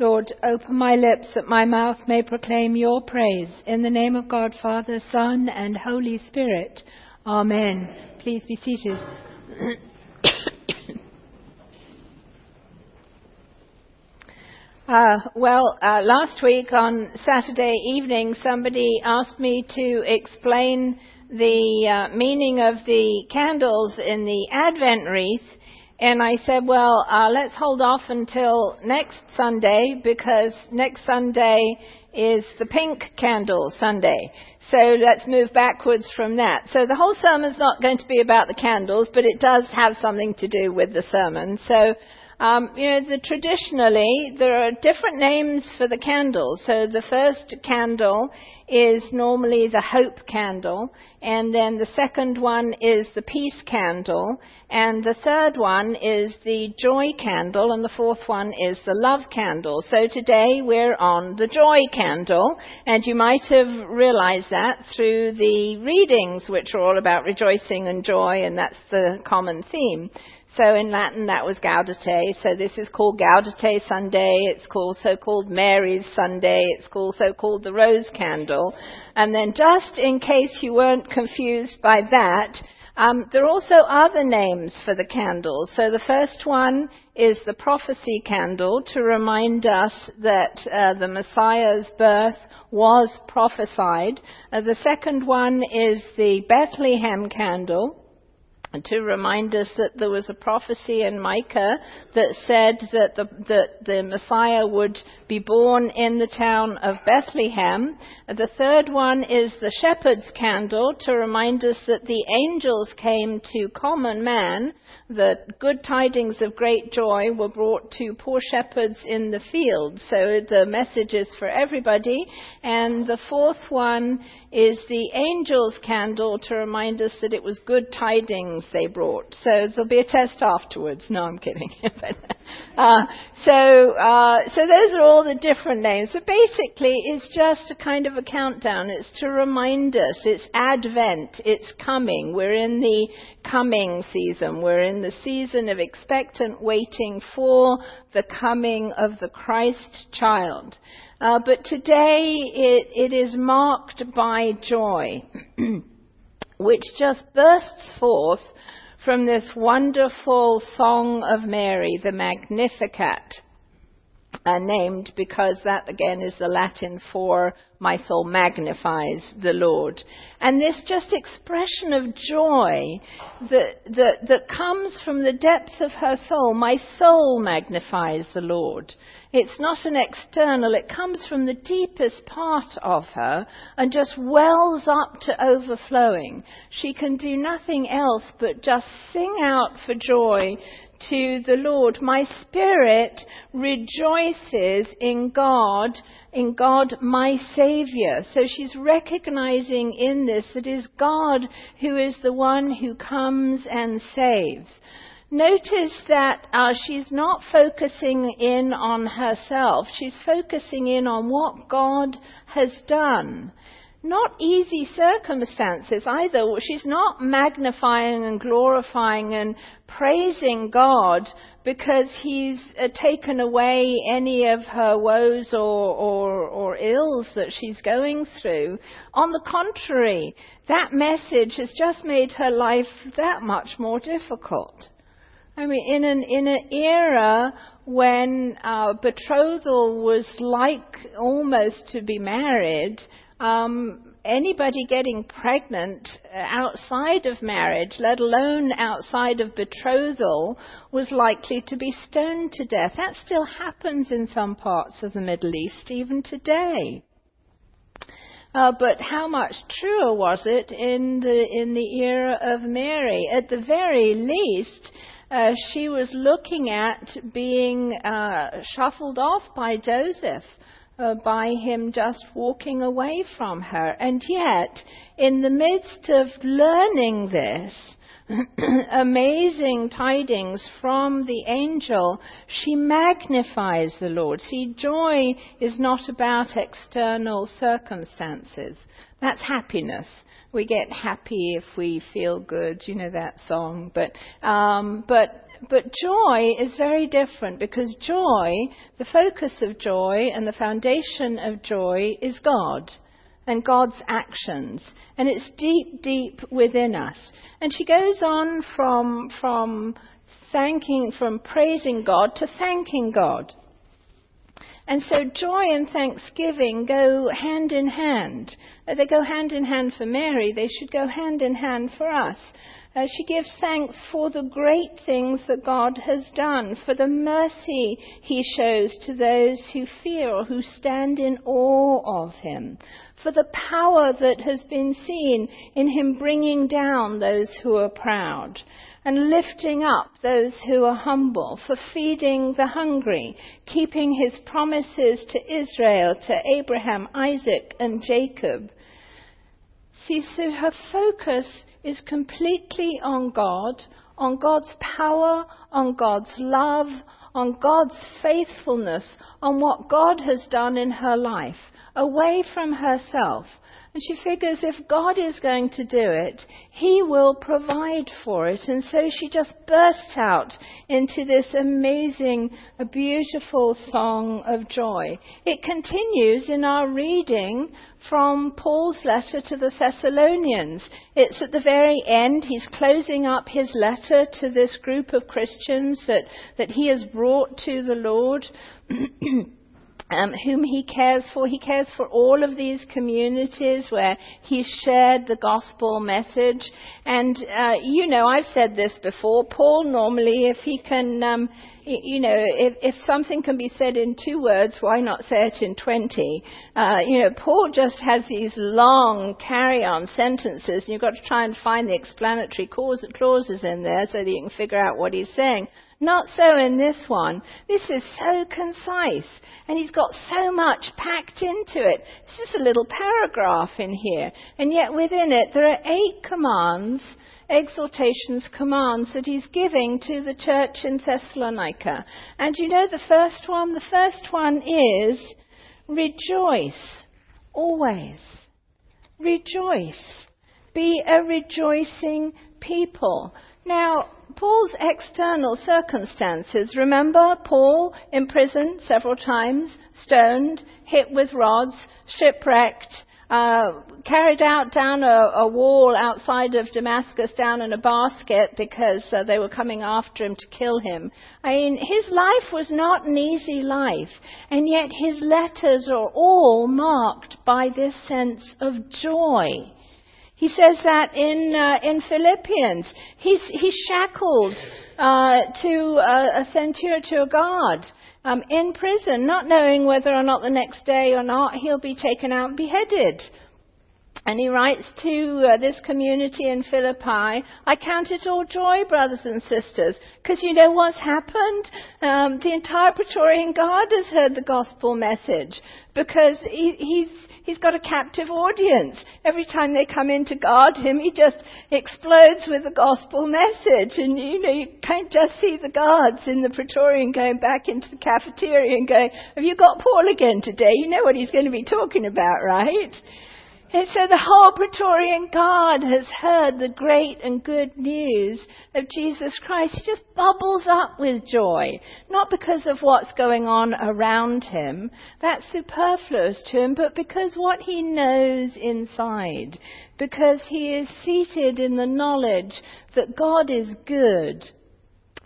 Lord, open my lips that my mouth may proclaim your praise. In the name of God, Father, Son, and Holy Spirit. Amen. Please be seated. uh, well, uh, last week on Saturday evening, somebody asked me to explain the uh, meaning of the candles in the Advent wreath and I said, well, uh, let's hold off until next Sunday because next Sunday is the pink candle Sunday. So let's move backwards from that. So the whole sermon's not going to be about the candles, but it does have something to do with the sermon. So um, you know, the, traditionally, there are different names for the candles. So the first candle is normally the hope candle, and then the second one is the peace candle, and the third one is the joy candle, and the fourth one is the love candle. So today we're on the joy candle, and you might have realized that through the readings, which are all about rejoicing and joy, and that's the common theme. So in Latin that was Gaudete. So this is called Gaudete Sunday. It's also called Mary's Sunday. It's also called the Rose Candle. And then just in case you weren't confused by that, um, there are also other names for the candles. So the first one is the prophecy candle to remind us that uh, the Messiah's birth was prophesied. Uh, the second one is the Bethlehem candle to remind us that there was a prophecy in Micah that said that the, that the Messiah would be born in the town of Bethlehem. The third one is the shepherd's candle to remind us that the angels came to common man, that good tidings of great joy were brought to poor shepherds in the field. So the message is for everybody. And the fourth one is the angel's candle to remind us that it was good tidings things they brought. So there'll be a test afterwards. No, I'm kidding. uh, so, uh, so those are all the different names. But basically, it's just a kind of a countdown. It's to remind us. It's Advent. It's coming. We're in the coming season. We're in the season of expectant waiting for the coming of the Christ child. Uh, but today it, it is marked by joy. which just bursts forth from this wonderful song of Mary, the Magnificat, uh, named because that again is the Latin for my soul magnifies the Lord. And this just expression of joy that, that, that comes from the depth of her soul, my soul magnifies the Lord. It's not an external, it comes from the deepest part of her and just wells up to overflowing. She can do nothing else but just sing out for joy to the Lord. My spirit rejoices in God, in God my Savior. So she's recognizing in this that it is God who is the one who comes and saves. Notice that uh, she's not focusing in on herself. She's focusing in on what God has done. Not easy circumstances either. She's not magnifying and glorifying and praising God because He's uh, taken away any of her woes or, or, or ills that she's going through. On the contrary, that message has just made her life that much more difficult. I mean, in an in an era when uh, betrothal was like almost to be married, um, anybody getting pregnant outside of marriage, let alone outside of betrothal, was likely to be stoned to death. That still happens in some parts of the Middle East even today. Uh, but how much truer was it in the in the era of Mary? At the very least, uh, she was looking at being uh, shuffled off by Joseph. Uh, by him just walking away from her. And yet, in the midst of learning this, amazing tidings from the angel, she magnifies the Lord. See, joy is not about external circumstances. That's happiness we get happy if we feel good. You know that song, but um, but but joy is very different because joy, the focus of joy and the foundation of joy is God and God's actions. And it's deep, deep within us. And she goes on from, from thanking, from praising God to thanking God. And so joy and thanksgiving go hand in hand. They go hand in hand for Mary, they should go hand in hand for us. Uh, she gives thanks for the great things that God has done, for the mercy he shows to those who fear or who stand in awe of him, for the power that has been seen in him bringing down those who are proud and lifting up those who are humble, for feeding the hungry, keeping his promises to Israel, to Abraham, Isaac, and Jacob. See, so her focus is completely on God, on God's power, on God's love, on God's faithfulness, on what God has done in her life, away from herself. And she figures if God is going to do it, He will provide for it. And so she just bursts out into this amazing, beautiful song of joy. It continues in our reading from Paul's letter to the Thessalonians. It's at the very end. He's closing up his letter to this group of Christians that, that he has brought to the Lord. um, whom he cares for. He cares for all of these communities where he shared the gospel message. And, uh, you know, I've said this before. Paul normally, if he can, um, you know, if, if something can be said in two words, why not say it in 20? Uh, you know, Paul just has these long carry-on sentences, and you've got to try and find the explanatory clauses in there so that you can figure out what he's saying. Not so in this one. This is so concise, and he's got so much packed into it. It's just a little paragraph in here, and yet within it there are eight commands, exhortations, commands that he's giving to the church in Thessalonica. And you know the first one? The first one is rejoice, always. Rejoice. Be a rejoicing people. Now, Paul's external circumstances, remember Paul imprisoned several times, stoned, hit with rods, shipwrecked, uh, carried out down a, a, wall outside of Damascus down in a basket because uh, they were coming after him to kill him. I mean, his life was not an easy life, and yet his letters are all marked by this sense of joy. He says that in, uh, in Philippians. He's, he's shackled uh, to a, a centurion, to a guard, um, in prison, not knowing whether or not the next day or not he'll be taken out and beheaded. And he writes to uh, this community in Philippi, I count it all joy, brothers and sisters, because you know what's happened? Um, the entire Praetorian Guard has heard the gospel message because he, he's He's got a captive audience. Every time they come in to guard him, he just explodes with the gospel message. And you know, you can't just see the guards in the Praetorian going back into the cafeteria and going, have you got Paul again today? You know what he's going to be talking about, right? And so the whole Praetorian Guard has heard the great and good news of Jesus Christ. He just bubbles up with joy. Not because of what's going on around him. That's superfluous to him, but because what he knows inside. Because he is seated in the knowledge that God is good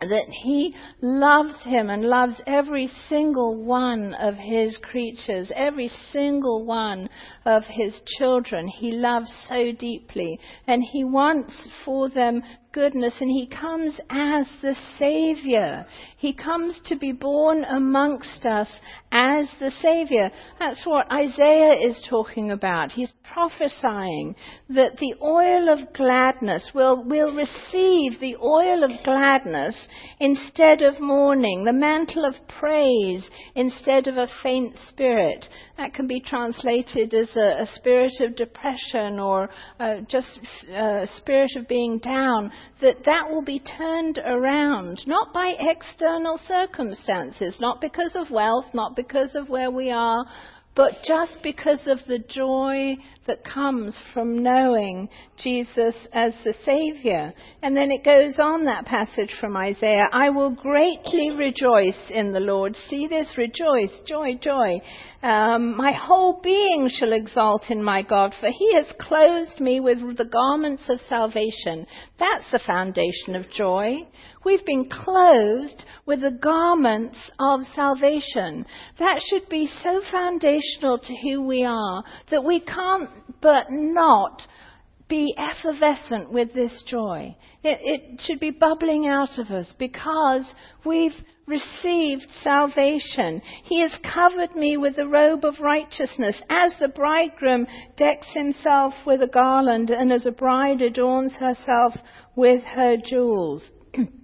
that he loves him and loves every single one of his creatures, every single one of his children. He loves so deeply and he wants for them goodness and he comes as the Savior. He comes to be born amongst us as the Savior. That's what Isaiah is talking about. He's prophesying that the oil of gladness will, will receive the oil of gladness instead of mourning, the mantle of praise instead of a faint spirit. That can be translated as a, a spirit of depression or uh, just a uh, spirit of being down that that will be turned around, not by external circumstances, not because of wealth, not because of where we are but just because of the joy that comes from knowing Jesus as the Savior. And then it goes on that passage from Isaiah I will greatly rejoice in the Lord. See this? Rejoice, joy, joy. Um, my whole being shall exalt in my God, for he has clothed me with the garments of salvation. That's the foundation of joy. We've been clothed with the garments of salvation. That should be so foundational to who we are that we can't but not be effervescent with this joy. It, it, should be bubbling out of us because we've received salvation. He has covered me with the robe of righteousness, as the bridegroom decks himself with a garland, and as a bride adorns herself with her jewels.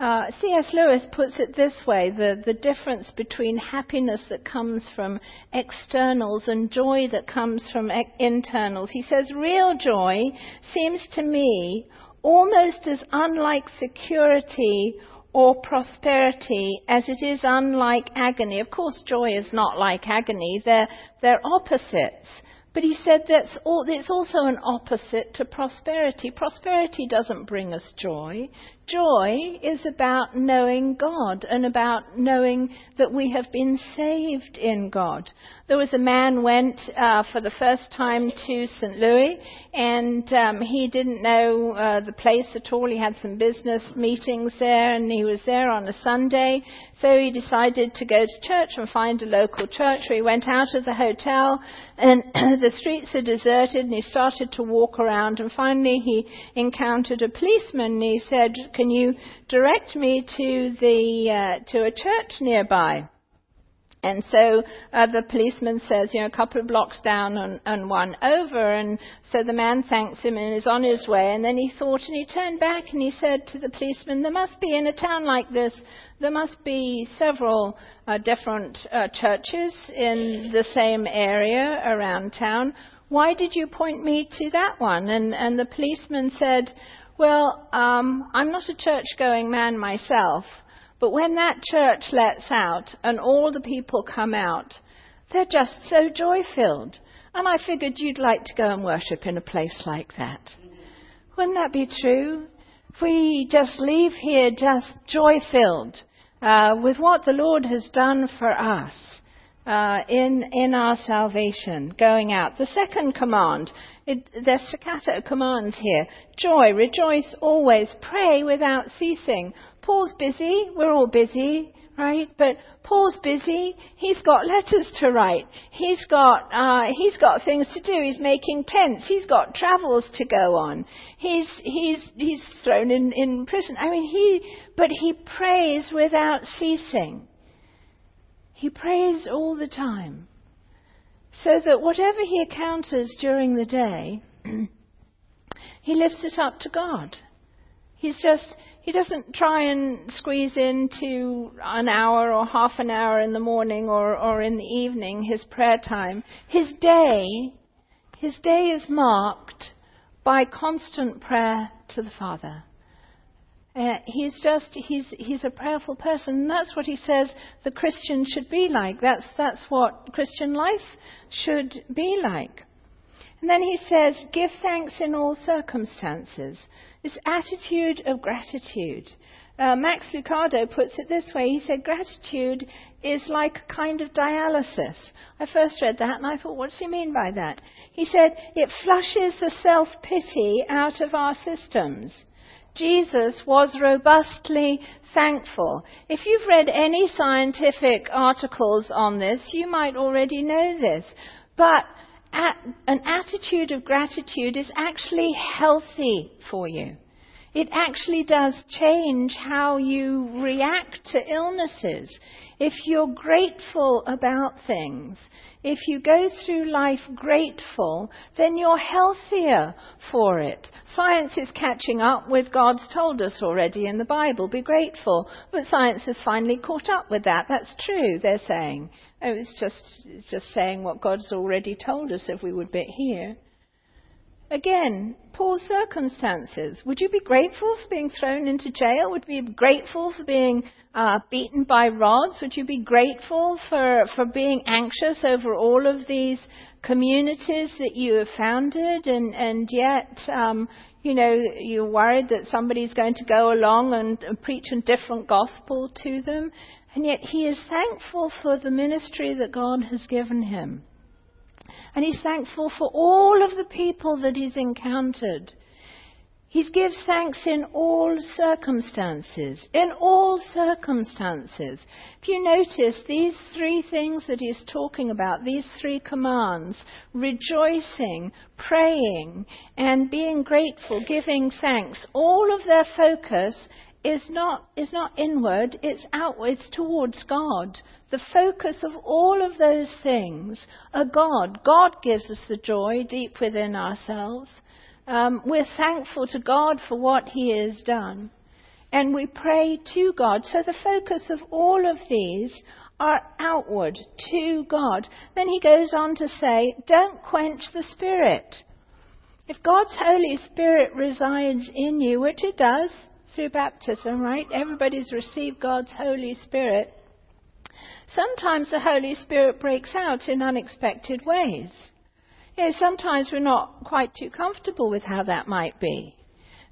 Uh, C.S. Lewis puts it this way the, the difference between happiness that comes from externals and joy that comes from internals. He says, Real joy seems to me almost as unlike security or prosperity as it is unlike agony. Of course, joy is not like agony, they're, they're opposites. But he said that's all, it's also an opposite to prosperity. Prosperity doesn't bring us joy. Joy is about knowing God and about knowing that we have been saved in God. There was a man went uh, for the first time to St. Louis, and um, he didn't know uh, the place at all. He had some business meetings there, and he was there on a Sunday. So he decided to go to church and find a local church. He went out of the hotel, and the streets are deserted, and he started to walk around. And finally, he encountered a policeman, and he said can you direct me to the uh, to a church nearby? And so uh, the policeman says, you know, a couple of blocks down and, and one over. And so the man thanks him and is on his way. And then he thought, and he turned back and he said to the policeman, there must be in a town like this, there must be several uh, different uh, churches in the same area around town. Why did you point me to that one? And, and the policeman said, well, um, I'm not a church going man myself, but when that church lets out and all the people come out, they're just so joy filled. And I figured you'd like to go and worship in a place like that. Wouldn't that be true? If we just leave here just joy filled uh, with what the Lord has done for us uh, in, in our salvation, going out. The second command it, there's staccato commands here. Joy, rejoice always, pray without ceasing. Paul's busy, we're all busy, right? But Paul's busy. He's got letters to write. He's got uh, he's got things to do. He's making tents. He's got travels to go on. He's he's he's thrown in in prison. I mean he, but he prays without ceasing. He prays all the time. So that whatever he encounters during the day, he lifts it up to God. He's just, he doesn't try and squeeze into an hour or half an hour in the morning or, or in the evening his prayer time. His day, his day is marked by constant prayer to the Father. Uh, he's just he's he's a prayerful person. And that's what he says the Christian should be like. That's that's what Christian life should be like. And then he says, give thanks in all circumstances. This attitude of gratitude. Uh, Max Lucado puts it this way. He said, gratitude is like a kind of dialysis. I first read that and I thought, what does he mean by that? He said, it flushes the self pity out of our systems. Jesus was robustly thankful. If you've read any scientific articles on this, you might already know this. But an attitude of gratitude is actually healthy for you. It actually does change how you react to illnesses. If you're grateful about things, if you go through life grateful, then you're healthier for it. Science is catching up with God's told us already in the Bible, be grateful. But science has finally caught up with that. That's true, they're saying. Oh, it's just, it's just saying what God's already told us if we would but hear. Again, poor circumstances. Would you be grateful for being thrown into jail? Would you be grateful for being uh, beaten by rods? Would you be grateful for, for being anxious over all of these communities that you have founded and, and yet, um, you know, you're worried that somebody's going to go along and, and preach a different gospel to them? And yet he is thankful for the ministry that God has given him. And he's thankful for all of the people that he's encountered. He gives thanks in all circumstances. In all circumstances. If you notice, these three things that he's talking about, these three commands, rejoicing, praying, and being grateful, giving thanks, all of their focus is not, is not inward, it's outward, it's towards God. The focus of all of those things are God. God gives us the joy deep within ourselves. Um, we're thankful to God for what He has done. And we pray to God. So the focus of all of these are outward to God. Then he goes on to say, don't quench the Spirit. If God's Holy Spirit resides in you, which it does, through baptism, right? Everybody's received God's Holy Spirit. Sometimes the Holy Spirit breaks out in unexpected ways. You know, sometimes we're not quite too comfortable with how that might be.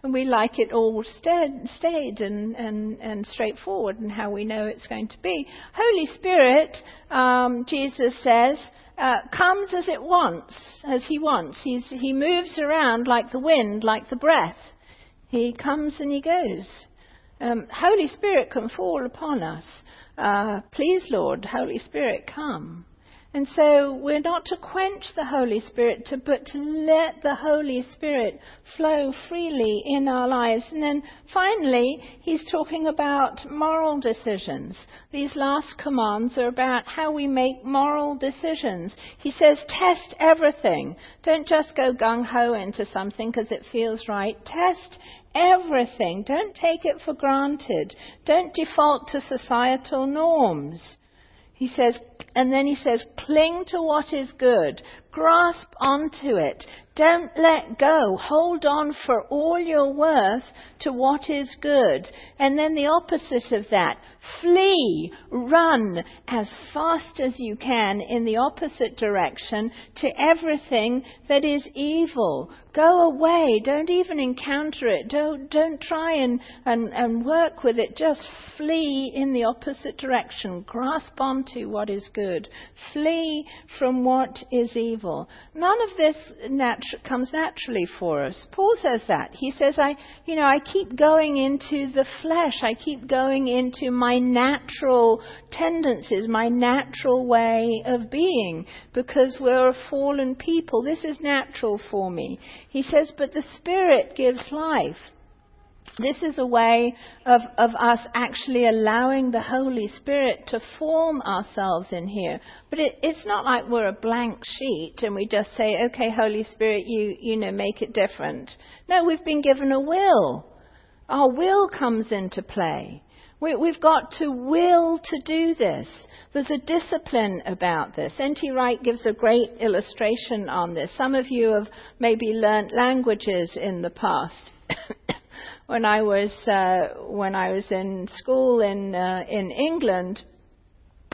And we like it all staid, staid and, and, and straightforward and how we know it's going to be. Holy Spirit, um, Jesus says, uh, comes as it wants, as he wants. He's, he moves around like the wind, like the breath. He comes and he goes. Um, Holy Spirit can fall upon us. Uh, please, Lord, Holy Spirit, come. And so we're not to quench the Holy Spirit, to, but to let the Holy Spirit flow freely in our lives. And then finally, he's talking about moral decisions. These last commands are about how we make moral decisions. He says, test everything. Don't just go gung ho into something because it feels right. Test everything. Don't take it for granted. Don't default to societal norms. He says, and then he says, cling to what is good. Grasp onto it. Don't let go. Hold on for all your worth to what is good. And then the opposite of that. Flee. Run as fast as you can in the opposite direction to everything that is evil. Go away. Don't even encounter it. Don't, don't try and, and, and work with it. Just flee in the opposite direction. Grasp onto what is good. Flee from what is evil evil. None of this natu- comes naturally for us. Paul says that. He says, I, you know, I keep going into the flesh. I keep going into my natural tendencies, my natural way of being, because we're a fallen people. This is natural for me. He says, but the Spirit gives life. This is a way of, of us actually allowing the Holy Spirit to form ourselves in here. But it, it's not like we're a blank sheet and we just say, okay, Holy Spirit, you, you know, make it different. No, we've been given a will. Our will comes into play. We, we've got to will to do this. There's a discipline about this. N.T. Wright gives a great illustration on this. Some of you have maybe learnt languages in the past. when I was uh, when I was in school in uh, in England,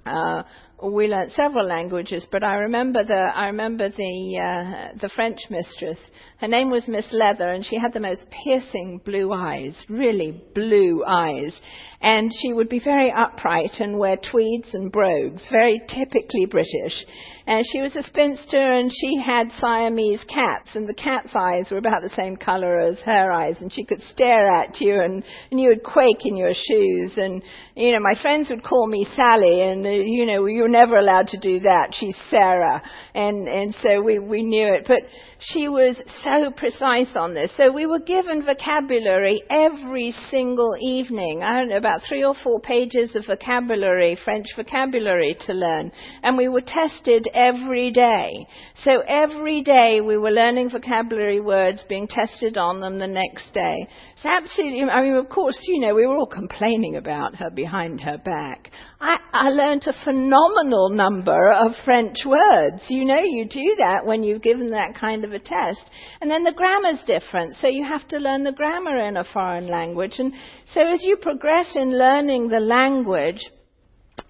uh, we learnt several languages, but I remember the I remember the uh, the French mistress. Her name was Miss Leather, and she had the most piercing blue eyes, really blue eyes. And she would be very upright and wear tweeds and brogues, very typically British. And she was a spinster and she had Siamese cats and the cat's eyes were about the same color as her eyes and she could stare at you and, and you would quake in your shoes and, you know, my friends would call me Sally and, uh, you know, you're never allowed to do that. She's Sarah. And, and so we, we knew it. But she was so precise on this. So we were given vocabulary every single evening. I don't know, about three or four pages of vocabulary, French vocabulary to learn. And we were tested every day. So every day we were learning vocabulary words, being tested on them the next day. It's absolutely, I mean, of course, you know, we were all complaining about her behind her back. I, I learned a phenomenal number of French words. You know you do that when you've given that kind of a test. And then the grammar's different, so you have to learn the grammar in a foreign language. And so as you progress in learning the language,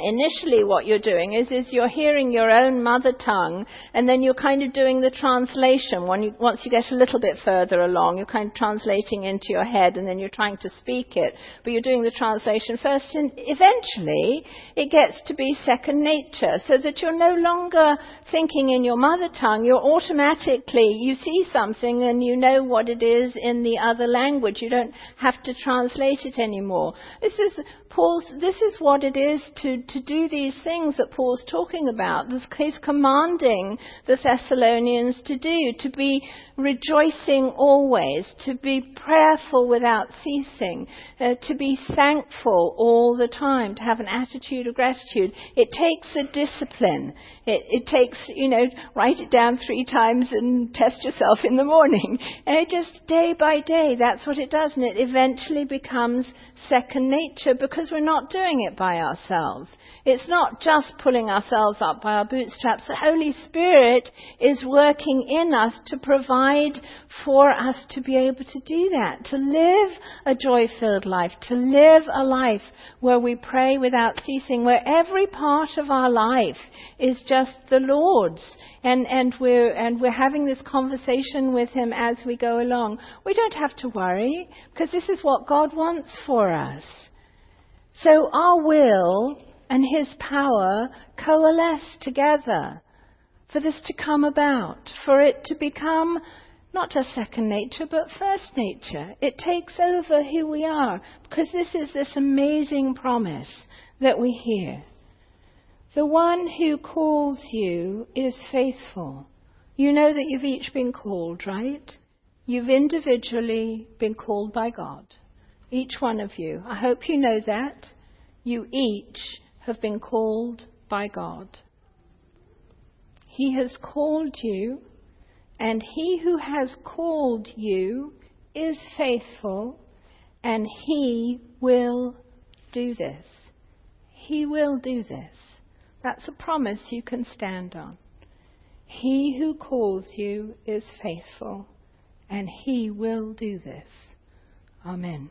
initially what you're doing is, is you're hearing your own mother tongue and then you're kind of doing the translation. You, once you get a little bit further along, you're kind of translating into your head and then you're trying to speak it. But you're doing the translation first and eventually it gets to be second nature so that you're no longer thinking in your mother tongue. You're automatically, you see something and you know what it is in the other language. You don't have to translate it anymore. This is Paul's, this is what it is to, to do these things that Paul's talking about. He's commanding the Thessalonians to do, to be rejoicing always, to be prayerful without ceasing, uh, to be thankful all the time, to have an attitude of gratitude. It takes a discipline. It, it takes, you know, write it down three times and test yourself in the morning. And it just day by day, that's what it does. And it eventually becomes second nature because we're not doing it by ourselves. It's not just pulling ourselves up by our bootstraps. The Holy Spirit is working in us to provide for us to be able to do that, to live a joy filled life, to live a life where we pray without ceasing, where every part of our life is just the Lord's. And, and, we're, and we're having this conversation with Him as we go along. We don't have to worry because this is what God wants for us. So our will and His power coalesce together for this to come about, for it to become not just second nature, but first nature. It takes over who we are because this is this amazing promise that we hear. The one who calls you is faithful. You know that you've each been called, right? You've individually been called by God. Each one of you. I hope you know that. You each have been called by God. He has called you, and he who has called you is faithful, and he will do this. He will do this. That's a promise you can stand on. He who calls you is faithful, and he will do this. Amen.